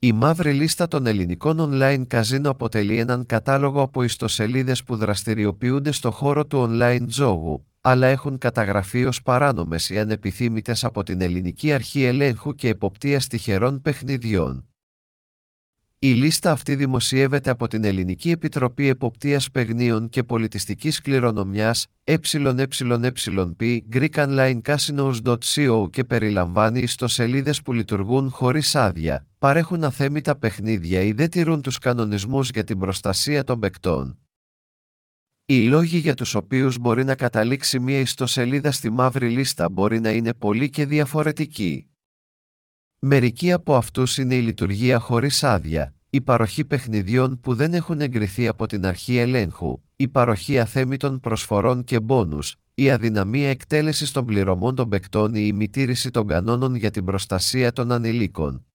Η μαύρη λίστα των ελληνικών online καζίνο αποτελεί έναν κατάλογο από ιστοσελίδες που δραστηριοποιούνται στο χώρο του online τζόγου, αλλά έχουν καταγραφεί ως παράνομες ή ανεπιθύμητες από την Ελληνική Αρχή Ελέγχου και Εποπτείας Τυχερών Παιχνιδιών. Η λίστα αυτή δημοσιεύεται από την Ελληνική Επιτροπή Εποπτείας Παιγνίων και Πολιτιστικής Κληρονομιάς ΕΕΠ GreekOnlineCasinos.co και περιλαμβάνει ιστοσελίδες που λειτουργούν χωρίς άδεια, παρέχουν αθέμητα παιχνίδια ή δεν τηρούν τους κανονισμούς για την προστασία των παικτών. Οι λόγοι για τους οποίους μπορεί να καταλήξει μία ιστοσελίδα στη μαύρη λίστα μπορεί να είναι πολλοί και διαφορετικοί. Μερικοί από αυτούς είναι η λειτουργία χωρίς άδεια, η παροχή παιχνιδιών που δεν έχουν εγκριθεί από την αρχή ελέγχου, η παροχή αθέμητων προσφορών και μπόνους, η αδυναμία εκτέλεσης των πληρωμών των παικτών ή η μη τήρηση των κανόνων για την προστασία των ανηλίκων,